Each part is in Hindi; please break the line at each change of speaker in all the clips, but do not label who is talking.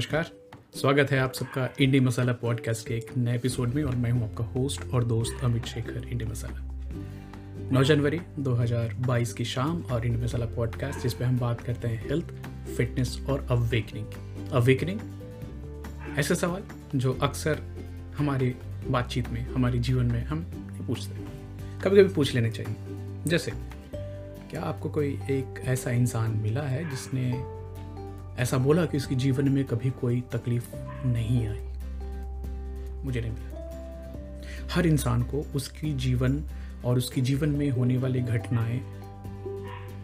नमस्कार। स्वागत है आप सबका इंडी मसाला पॉडकास्ट के एक नए एपिसोड में और मैं हूँ आपका होस्ट और दोस्त अमित शेखर, इंडी मसाला। 9 जनवरी 2022 की शाम और इंडी मसाला पॉडकास्ट, जिस पे हम बात करते हैं हेल्थ फिटनेस और अवेकनिंग अवेकनिंग ऐसे सवाल जो अक्सर हमारी बातचीत में, हमारे जीवन में हम पूछते। कभी कभी पूछ लेने चाहिए। जैसे, क्या आपको कोई एक ऐसा इंसान मिला है जिसने ऐसा बोला कि उसके जीवन में कभी कोई तकलीफ़ नहीं आई। मुझे नहीं मिला। हर इंसान को उसकी जीवन और उसकी जीवन में होने वाली घटनाएँ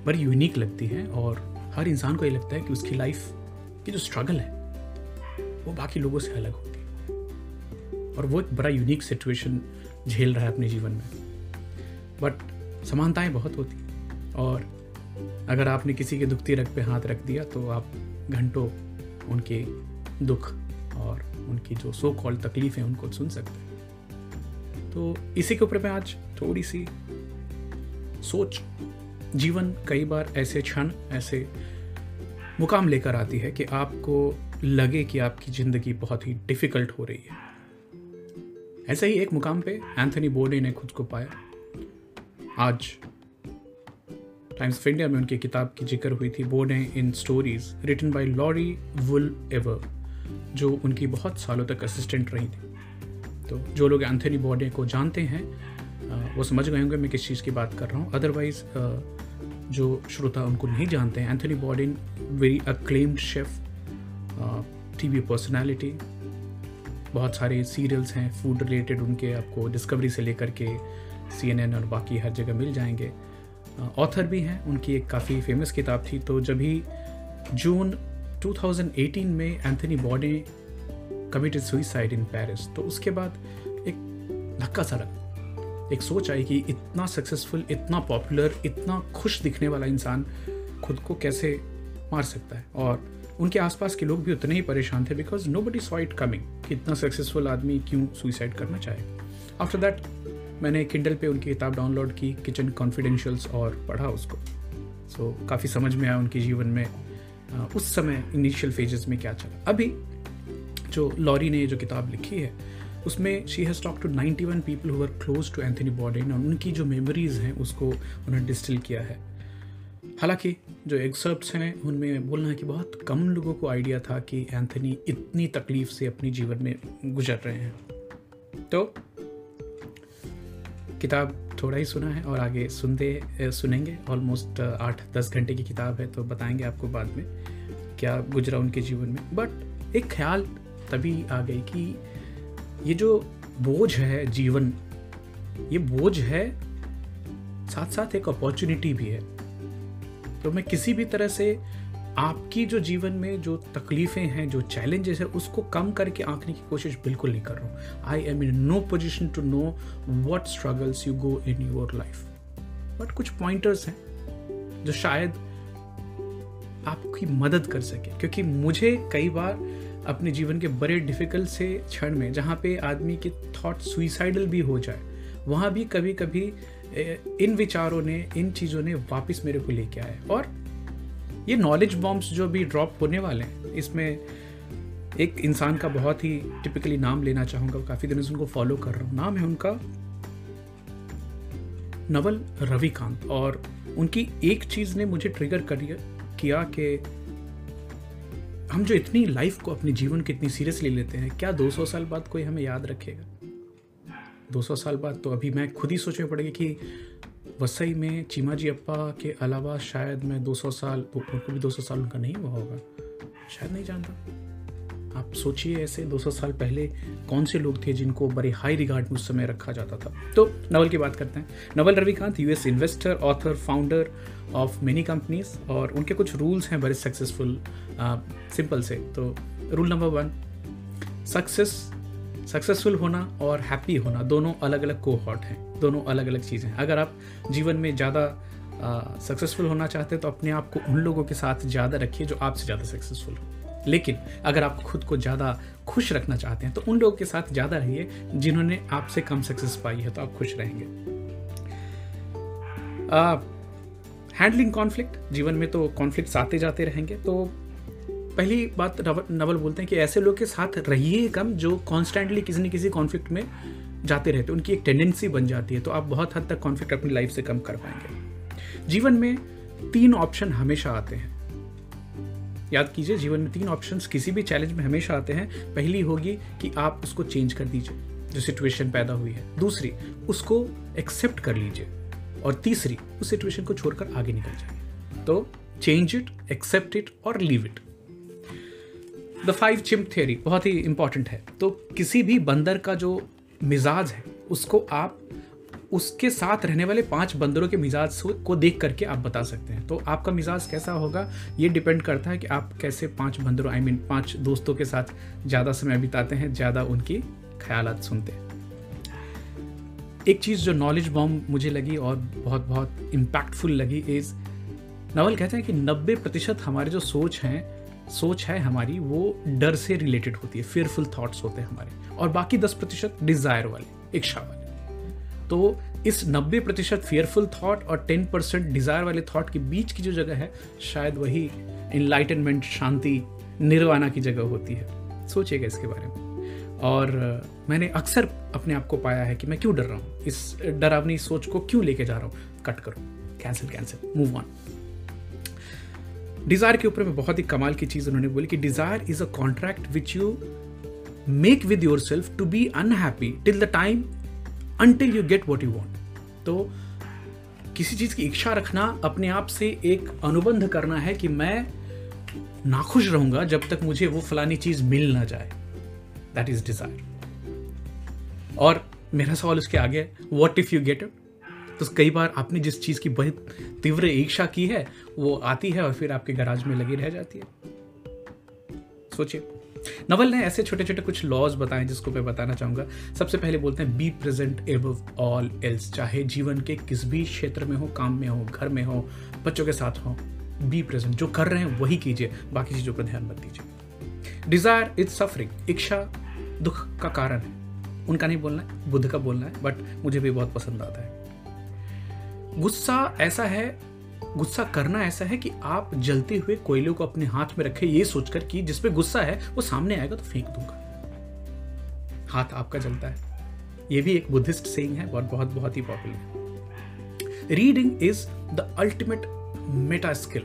बड़ी यूनिक लगती हैं और हर इंसान को ये लगता है कि उसकी लाइफ की जो स्ट्रगल है, वो बाकी लोगों से अलग होती है और वो एक बड़ा यूनिक सिचुएशन झेल रहा है अपने जीवन में। बट समानताएँ बहुत होती हैं। और अगर आपने किसी के दुखती रग पे हाथ रख दिया तो आप घंटों उनके दुख और उनकी जो सो कॉल तकलीफ़ है, उनको सुन सकते हैं। तो इसी के ऊपर मैं आज थोड़ी सी सोच, जीवन कई बार ऐसे क्षण, ऐसे मुकाम लेकर आती है कि आपको लगे कि आपकी ज़िंदगी बहुत ही डिफ़िकल्ट हो रही है। ऐसे ही एक मुकाम पे एंथनी बोर्डे ने खुद को पाया। आज टाइम्स ऑफ़ इंडिया में उनकी किताब की ज़िक्र हुई थी Bourdain in stories written by Laurie Woolever जो उनकी बहुत सालों तक असिस्टेंट रही थी। तो जो लोग एंथनी बॉर्डे को जानते हैं वो समझ गए होंगे मैं किस चीज़ की बात कर रहा हूँ। अदरवाइज़ जो श्रोता उनको नहीं जानते हैं Anthony Bourdain very acclaimed chef T V personality बहुत सारे सीरियल्स हैं फ़ूड रिलेटेड उनके आपको डिस्कवरी से लेकर के सी एन एन और बाकी हर जगह मिल जाएँगे। ऑथर भी हैं, उनकी एक काफ़ी फ़ेमस किताब थी। तो जब ही जून 2018 में Anthony Bourdain committed suicide in Paris तो उसके बाद एक धक्का सा लगा। एक सोच आई कि इतना सक्सेसफुल इतना पॉपुलर इतना खुश दिखने वाला इंसान खुद को कैसे मार सकता है? और उनके आसपास के लोग भी उतने ही परेशान थे because nobody saw it coming कि इतना सक्सेसफुल आदमी क्यों सुइसाइड करना चाहे। आफ्टर दैट मैंने किंडल पे उनकी किताब डाउनलोड की किचन कॉन्फिडेंशियल्स और पढ़ा उसको। सो so, काफ़ी समझ में आया उनके जीवन में उस समय इनिशियल फेजेस में क्या चला। अभी जो लॉरी ने जो किताब लिखी है उसमें she has talk to 91 people who are close to Anthony Bourdain और उनकी जो मेमोरीज हैं उसको उन्होंने डिस्टिल किया है। हालाँकि जो एक्सर्प्स हैं उनमें बोलना है कि बहुत कम लोगों को आइडिया था कि एंथनी इतनी तकलीफ़ से अपनी जीवन में गुजर रहे हैं। तो किताब थोड़ा ही सुना है और आगे सुनते सुनेंगे। ऑलमोस्ट आठ, दस घंटे की किताब है तो बताएँगे आपको बाद में क्या गुजरा उनके जीवन में। बट एक ख्याल तभी आ गई कि ये जो बोझ है जीवन, ये बोझ है साथ साथ एक अपॉर्चुनिटी भी है। तो मैं किसी भी तरह से आपकी जो जीवन में जो तकलीफ़ें हैं, जो चैलेंजेस है, उसको कम करके आंकने की कोशिश बिल्कुल नहीं कर रहा हूँ। I am in no position to know what struggles you go in your life but कुछ पॉइंटर्स हैं, जो शायद आपकी मदद कर सके। क्योंकि मुझे कई बार अपने जीवन के बड़े डिफ़िकल्ट से क्षण में, जहाँ पे आदमी के थॉट सुइसाइडल भी हो जाए, वहाँ भी कभी कभी इन विचारों ने, इन चीज़ों ने वापस मेरे को लेके आए और ये नॉलेज बॉम्ब्स जो भी ड्रॉप होने वाले हैं, इसमें एक इंसान का बहुत ही टिपिकली नाम लेना चाहूँगा काफ़ी दिनों से उनको फॉलो कर रहा हूँ। नाम है उनका नवल रविकांत, और उनकी एक चीज़ ने मुझे ट्रिगर कर किया कि हम जो इतनी लाइफ को अपने जीवन को इतनी सीरियसली लेते हैं, क्या 200 साल बाद कोई हमें याद रखेगा? 200 साल बाद तो अभी मैं खुद ही सोचने पड़ेगी कि वसई में चीमा जी अप्पा के अलावा शायद मैं 200 साल, उनको भी 200 साल उनका नहीं हुआ होगा। शायद नहीं जानता। आप सोचिए ऐसे 200 साल पहले कौन से लोग थे जिनको बड़े हाई रिगार्ड में उस समय रखा जाता था। तो नवल की बात करते हैं। Naval Ravikant US investor author founder of many companies और उनके कुछ रूल्स हैं बड़े सक्सेसफुल सिंपल से। तो rule number one success successful होना और हैप्पी होना, दोनों अलग अलग कोहॉट हैं, दोनों अलग अलग चीज़ें हैं। अगर आप जीवन में ज़्यादा सक्सेसफुल होना चाहते हैं तो अपने आप को उन लोगों के साथ ज़्यादा रखिए जो आपसे ज़्यादा सक्सेसफुल हो। लेकिन अगर आप खुद को ज़्यादा खुश रखना चाहते हैं तो उन लोगों के साथ ज़्यादा रहिए जिन्होंने आपसे कम सक्सेस पाई है तो आप खुश रहेंगे। हैंडलिंग कॉन्फ्लिक्ट जीवन में तो कॉन्फ्लिक्ट आते जाते रहेंगे तो पहली बात नवल बोलते हैं कि ऐसे लोग के साथ रहिए कम जो कॉन्स्टेंटली किसी न किसी कॉन्फ्लिक्ट में जाते रहते उनकी एक टेंडेंसी बन जाती है तो आप बहुत हद तक कॉन्फ्लिक्ट अपनी लाइफ से कम कर पाएँगे। जीवन में तीन ऑप्शन हमेशा आते हैं। याद कीजिए, जीवन में तीन ऑप्शंस किसी भी चैलेंज में हमेशा आते हैं। पहली होगी कि आप उसको चेंज कर दीजिए, जो सिचुएशन पैदा हुई है। दूसरी, उसको एक्सेप्ट कर लीजिए। और तीसरी, उस सिचुएशन को छोड़कर आगे निकल जाए तो चेंज इट एक्सेप्ट इट और leave it the five chimp theory बहुत ही इंपॉर्टेंट है। तो किसी भी बंदर का जो मिजाज है उसको आप उसके साथ रहने वाले पाँच बंदरों के मिजाज को देख करके आप बता सकते हैं। तो आपका मिजाज कैसा होगा ये डिपेंड करता है कि आप कैसे पाँच बंदरों आई I मीन mean, पाँच दोस्तों के साथ ज़्यादा समय बिताते हैं ज़्यादा उनकी ख्याल सुनते हैं। एक चीज़ जो नॉलेज बॉम्ब मुझे लगी और बहुत बहुत इम्पैक्टफुल लगी इज़ नवल कहते हैं कि नब्बे प्रतिशत हमारे जो सोच हैं सोच है हमारी, वो डर से रिलेटेड होती है फेयरफुल थॉट्स होते हैं हमारे। और बाकी दस प्रतिशत डिज़ायर वाले, इच्छा वाले। तो इस नब्बे प्रतिशत फेयरफुल थॉट और टेन परसेंट डिज़ायर वाले थॉट के बीच की जो जगह है, शायद वही इनलाइटनमेंट शांति निर्वाणा की जगह होती है। सोचिएगा इसके बारे में। और मैंने अक्सर अपने आप को पाया है कि मैं क्यों डर रहा हूँ? इस डरावनी सोच को क्यों लेके जा रहा हूँ? कट करो। Cancel cancel move on desire के ऊपर में बहुत ही कमाल की चीज़ उन्होंने बोली कि desire is a contract which you make with yourself to be unhappy till the time until you get what you want तो किसी चीज़ की इच्छा रखना, अपने आप से एक अनुबंध करना है कि मैं नाखुश रहूँगा जब तक मुझे वो फलानी चीज़ मिल ना जाए। दैट इज़ डिज़ायर और मेरा सवाल उसके आगे what if you get it तो कई बार आपने जिस चीज़ की बहुत तीव्र इच्छा की है, वो आती है और फिर आपके गराज में लगी रह जाती है। सोचिए। नवल ने ऐसे छोटे छोटे कुछ लॉज बताए जिसको मैं बताना चाहूँगा। सबसे पहले बोलते हैं be present above all else चाहे जीवन के किस भी क्षेत्र में हो, काम में हो, घर में हो, बच्चों के साथ हो बी प्रेजेंट जो कर रहे हैं, वही कीजिए। बाकी चीज़ों पर ध्यान मत दीजिए। डिज़ायर इज़ सफरिंग इच्छा दुख का कारण है। उनका नहीं बोलना है, बुद्ध का बोलना है बट मुझे भी बहुत पसंद आता है। गुस्सा ऐसा है, गुस्सा करना ऐसा है कि आप जलते हुए कोयले को अपने हाथ में रखे, ये सोचकर कि जिस पे गुस्सा है, वो सामने आएगा तो फेंक दूँगा। हाथ आपका जलता है। ये भी एक बुद्धिस्ट सेइंग है बहुत बहुत बहुत ही popular reading is the ultimate meta skill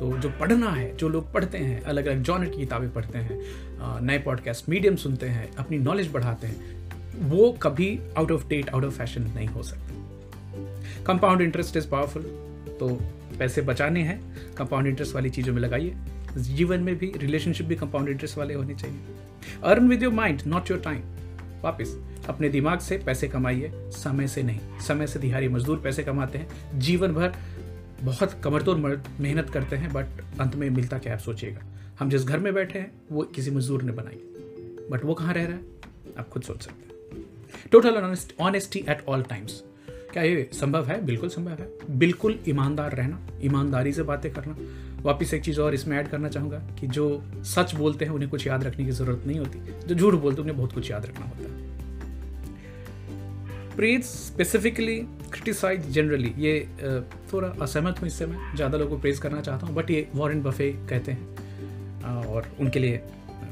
तो जो पढ़ना है, जो लोग पढ़ते हैं अलग अलग जॉनर की किताबें पढ़ते हैं नए पॉडकास्ट मीडियम सुनते हैं, अपनी नॉलेज बढ़ाते हैं, वो कभी out of date out of fashion नहीं हो सकते। कंपाउंड इंटरेस्ट इज़ पावरफुल तो पैसे बचाने हैं। कंपाउंड इंटरेस्ट वाली चीज़ों में लगाइए। जीवन में भी रिलेशनशिप भी कंपाउंड इंटरेस्ट वाले होने चाहिए। Earn with your mind not your time वापिस, अपने दिमाग से पैसे कमाइए। समय से नहीं। समय से दिहाड़ी मजदूर पैसे कमाते हैं। जीवन भर बहुत कमरतोड़ मेहनत करते हैं बट अंत में मिलता क्या आप सोचिएगा। हम जिस घर में बैठे हैं, वो किसी मजदूर ने बनाई। बट वो कहाँ रह रहा है? आप खुद सोच सकते हैं। Total honesty at all times क्या ये संभव है? बिल्कुल संभव है। बिल्कुल ईमानदार रहना, ईमानदारी से बातें करना। वापिस एक चीज़ और इसमें ऐड करना चाहूँगा कि जो सच बोलते हैं, उन्हें कुछ याद रखने की ज़रूरत नहीं होती। जो झूठ बोलते हैं, उन्हें बहुत कुछ याद रखना होता है। प्रेज स्पेसिफिकली क्रिटिसाइज जनरली ये थोड़ा असहमत हूँ इससे मैं। ज़्यादा लोगों को प्रेज करना चाहता हूँ बट ये वॉरेन बफे कहते हैं और उनके लिए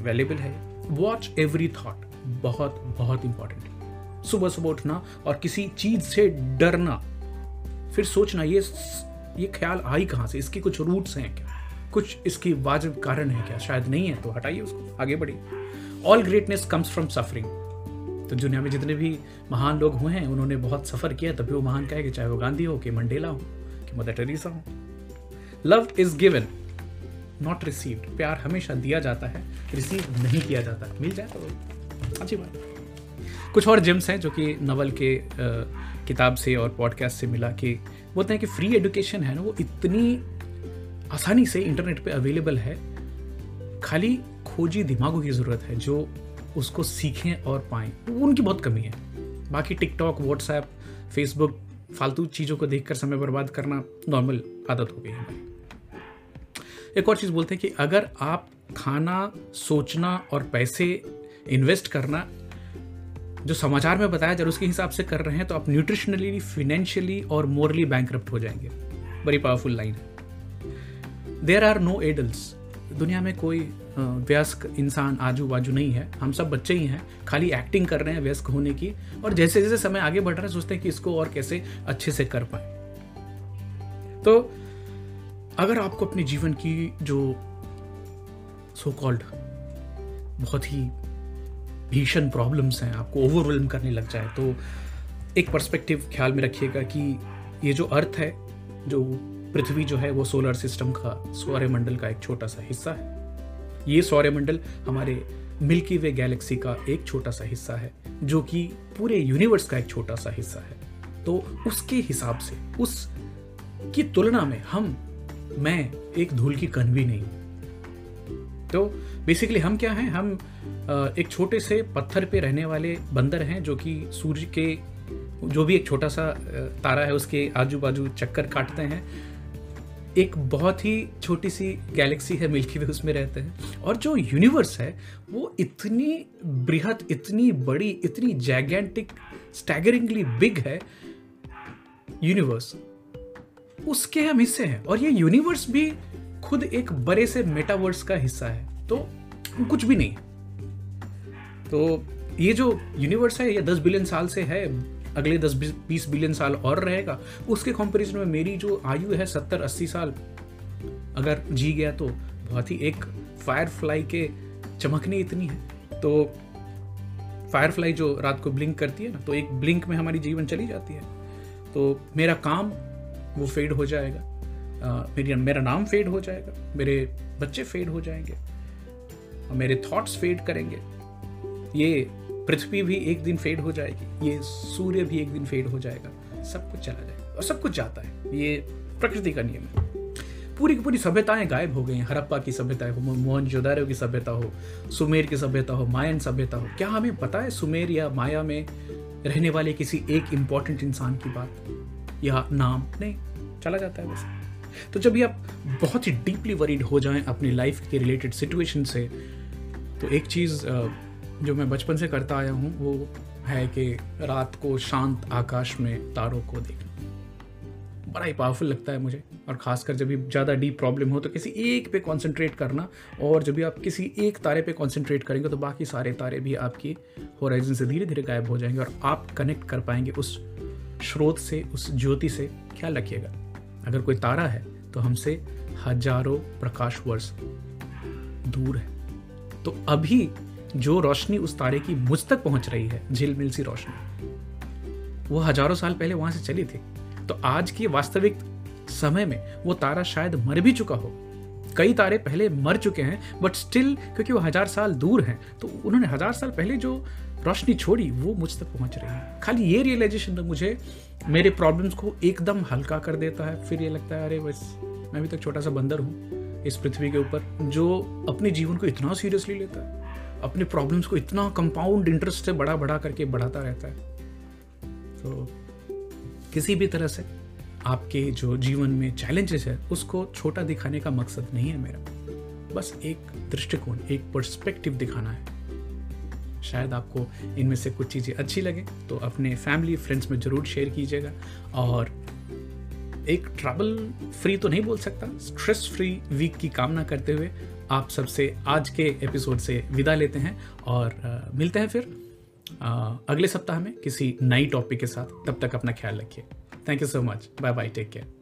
वैल्यूबल है। वॉच एवरी थाट बहुत बहुत इंपॉर्टेंट सुबह सुबह उठना और किसी चीज़ से डरना। फिर सोचना, ये ये ख्याल आई कहाँ से? इसकी कुछ रूट्स हैं क्या? कुछ इसकी वाजिब कारण है क्या? शायद नहीं है तो हटाइए उसको, आगे बढ़िए। All greatness comes from suffering तो दुनिया में जितने भी महान लोग हुए हैं, उन्होंने बहुत सफ़र किया तभी वो महान कहे कि चाहे वो गांधी हो, कि मंडेला हो, कि मदर टेरेसा हो। Love is given not received प्यार हमेशा दिया जाता है रिसीव नहीं किया जाता। मिल जाए तो अच्छी बात कुछ और जिम्स हैं जो कि नवल के किताब से और पॉडकास्ट से मिला कि बोलते हैं कि फ्री एजुकेशन है ना, वो इतनी आसानी से इंटरनेट पे अवेलेबल है। खाली खोजी दिमागों की ज़रूरत है जो उसको सीखें और पाएँ। उनकी बहुत कमी है। बाकी टिकटॉक व्हाट्सएप फेसबुक फालतू चीज़ों को देखकर समय बर्बाद करना नॉर्मल आदत हो गई है। एक और चीज़ बोलते हैं कि अगर आप खाना, सोचना और पैसे इन्वेस्ट करना जो समाचार में बताया जब उसके हिसाब से कर रहे हैं तो आप न्यूट्रिशनली फिनेंशियली और मोरली बैंक हो जाएँगे। बड़ी पावरफुल लाइन है। देर आर नो एडल्स दुनिया में कोई व्यस्क इंसान आजू बाजू नहीं है। हम सब बच्चे ही हैं। खाली एक्टिंग कर रहे हैं व्यस्क होने की। और जैसे जैसे समय आगे बढ़ रहा है, सोचते हैं कि इसको और कैसे अच्छे से कर पाए। तो अगर आपको अपने जीवन की जो सो कॉल्ड बहुत ही भीषण प्रॉब्लम्स हैं, आपको ओवरवेलम करने लग जाए तो एक पर्सपेक्टिव ख्याल में रखिएगा कि ये जो अर्थ है, जो पृथ्वी जो है, वो सोलर सिस्टम का सौर्यमंडल का एक छोटा सा हिस्सा है। ये सौर्यमंडल हमारे मिल्की वे गैलेक्सी का एक छोटा सा हिस्सा है, जो कि पूरे यूनिवर्स का एक छोटा सा हिस्सा है। तो उसके हिसाब से, उस की तुलना में हम, मैं एक धूल की कन भी नहीं तो बेसिकली हम क्या हैं? हम एक छोटे से पत्थर पे रहने वाले बंदर हैं जो कि सूर्य के, जो भी एक छोटा सा तारा है उसके आजू बाजू चक्कर काटते हैं। एक बहुत ही छोटी सी गैलेक्सी है मिल्की वे उसमें रहते हैं। और जो यूनिवर्स है, वो इतनी बृहद इतनी बड़ी, इतनी जैगेंटिक स्टैगरिंगली बिग है यूनिवर्स उसके हम हिस्से हैं। और ये यूनिवर्स भी खुद एक बड़े से मेटावर्स का हिस्सा है तो कुछ भी नहीं। तो ये जो यूनिवर्स है, ये दस बिलियन साल से है, अगले दस बीस बिलियन साल और रहेगा। उसके कंपैरिजन में मेरी जो आयु है सत्तर अस्सी साल, अगर जी गया तो बहुत ही एक फायर फ्लाई के चमकने इतनी है। तो फायर फ्लाई जो रात को ब्लिंक करती है ना तो एक ब्लिंक में हमारी जीवन चली जाती है। तो मेरा काम वो फेड हो जाएगा। मेरी मेरा नाम फेड हो जाएगा, मेरे बच्चे फेड हो जाएँगे, और मेरे थॉट्स फेड करेंगे। ये पृथ्वी भी एक दिन फेड हो जाएगी, ये सूर्य भी एक दिन फेड हो जाएगा, सब कुछ चला जाएगा, और सब कुछ जाता है। ये प्रकृति का नियम है। पूरी की पूरी सभ्यताएँ गायब हो गई हैं। की सभ्यता हो मोहन जोदारो की सभ्यता हो, सुमेर की सभ्यता हो, मायन सभ्यता हो। क्या हमें पता है सुमेर या माया में रहने वाले किसी एक इंपॉर्टेंट इंसान की बात? या नाम? नहीं, चला जाता है वैसे तो जब भी आप बहुत ही डीपली वरीड हो जाएँ अपनी लाइफ के रिलेटेड सिचुएशन से तो एक चीज़ जो मैं बचपन से करता आया हूँ, वो है कि रात को शांत आकाश में तारों को देखना। बड़ा ही पावरफुल लगता है मुझे। और ख़ासकर जब भी ज़्यादा डीप प्रॉब्लम हो तो किसी एक पे कंसंट्रेट करना। और जब भी आप किसी एक तारे पे कंसंट्रेट करेंगे तो बाकी सारे तारे भी आपकी होराइजन से धीरे धीरे गायब हो जाएँगे। और आप कनेक्ट कर पाएँगे उस स्रोत से, उस ज्योति से। क्या रखिएगा। अगर कोई तारा है तो हमसे हज़ारों प्रकाश वर्ष दूर है। तो अभी जो रोशनी उस तारे की मुझ तक पहुँच रही है, झिलमिल सी रोशनी, वो हज़ारों साल पहले वहाँ से चली थी। तो आज की वास्तविक समय में वो तारा शायद मर भी चुका हो। कई तारे पहले मर चुके हैं बट स्टिल क्योंकि वो हज़ार साल दूर हैं तो उन्होंने हज़ार साल पहले जो रोशनी छोड़ी, वो मुझ तक पहुँच रही। है खाली ये रियलाइजेशन तो मुझे, मेरे प्रॉब्लम्स को एकदम हल्का कर देता है। फिर ये लगता है, अरे, बस, मैं भी तो छोटा सा बंदर हूँ इस पृथ्वी के ऊपर, जो अपने जीवन को इतना सीरियसली लेता है, अपने प्रॉब्लम्स को इतना कंपाउंड इंटरेस्ट से बड़ा बड़ा करके बढ़ाता रहता है। तो किसी भी तरह से आपके जो जीवन में चैलेंजेस है, उसको छोटा दिखाने का मकसद नहीं है मेरा। बस एक दृष्टिकोण, एक पर्सपेक्टिव दिखाना है। शायद आपको इनमें से कुछ चीज़ें अच्छी लगे तो अपने फैमिली फ्रेंड्स में ज़रूर शेयर कीजिएगा। और एक ट्रैवल फ्री तो नहीं बोल सकता स्ट्रेस फ्री वीक की कामना करते हुए आप सबसे आज के एपिसोड से विदा लेते हैं और आ, मिलते हैं फिर आ, अगले सप्ताह में किसी नई टॉपिक के साथ। तब तक अपना ख्याल रखिए। Thank you so much bye bye take care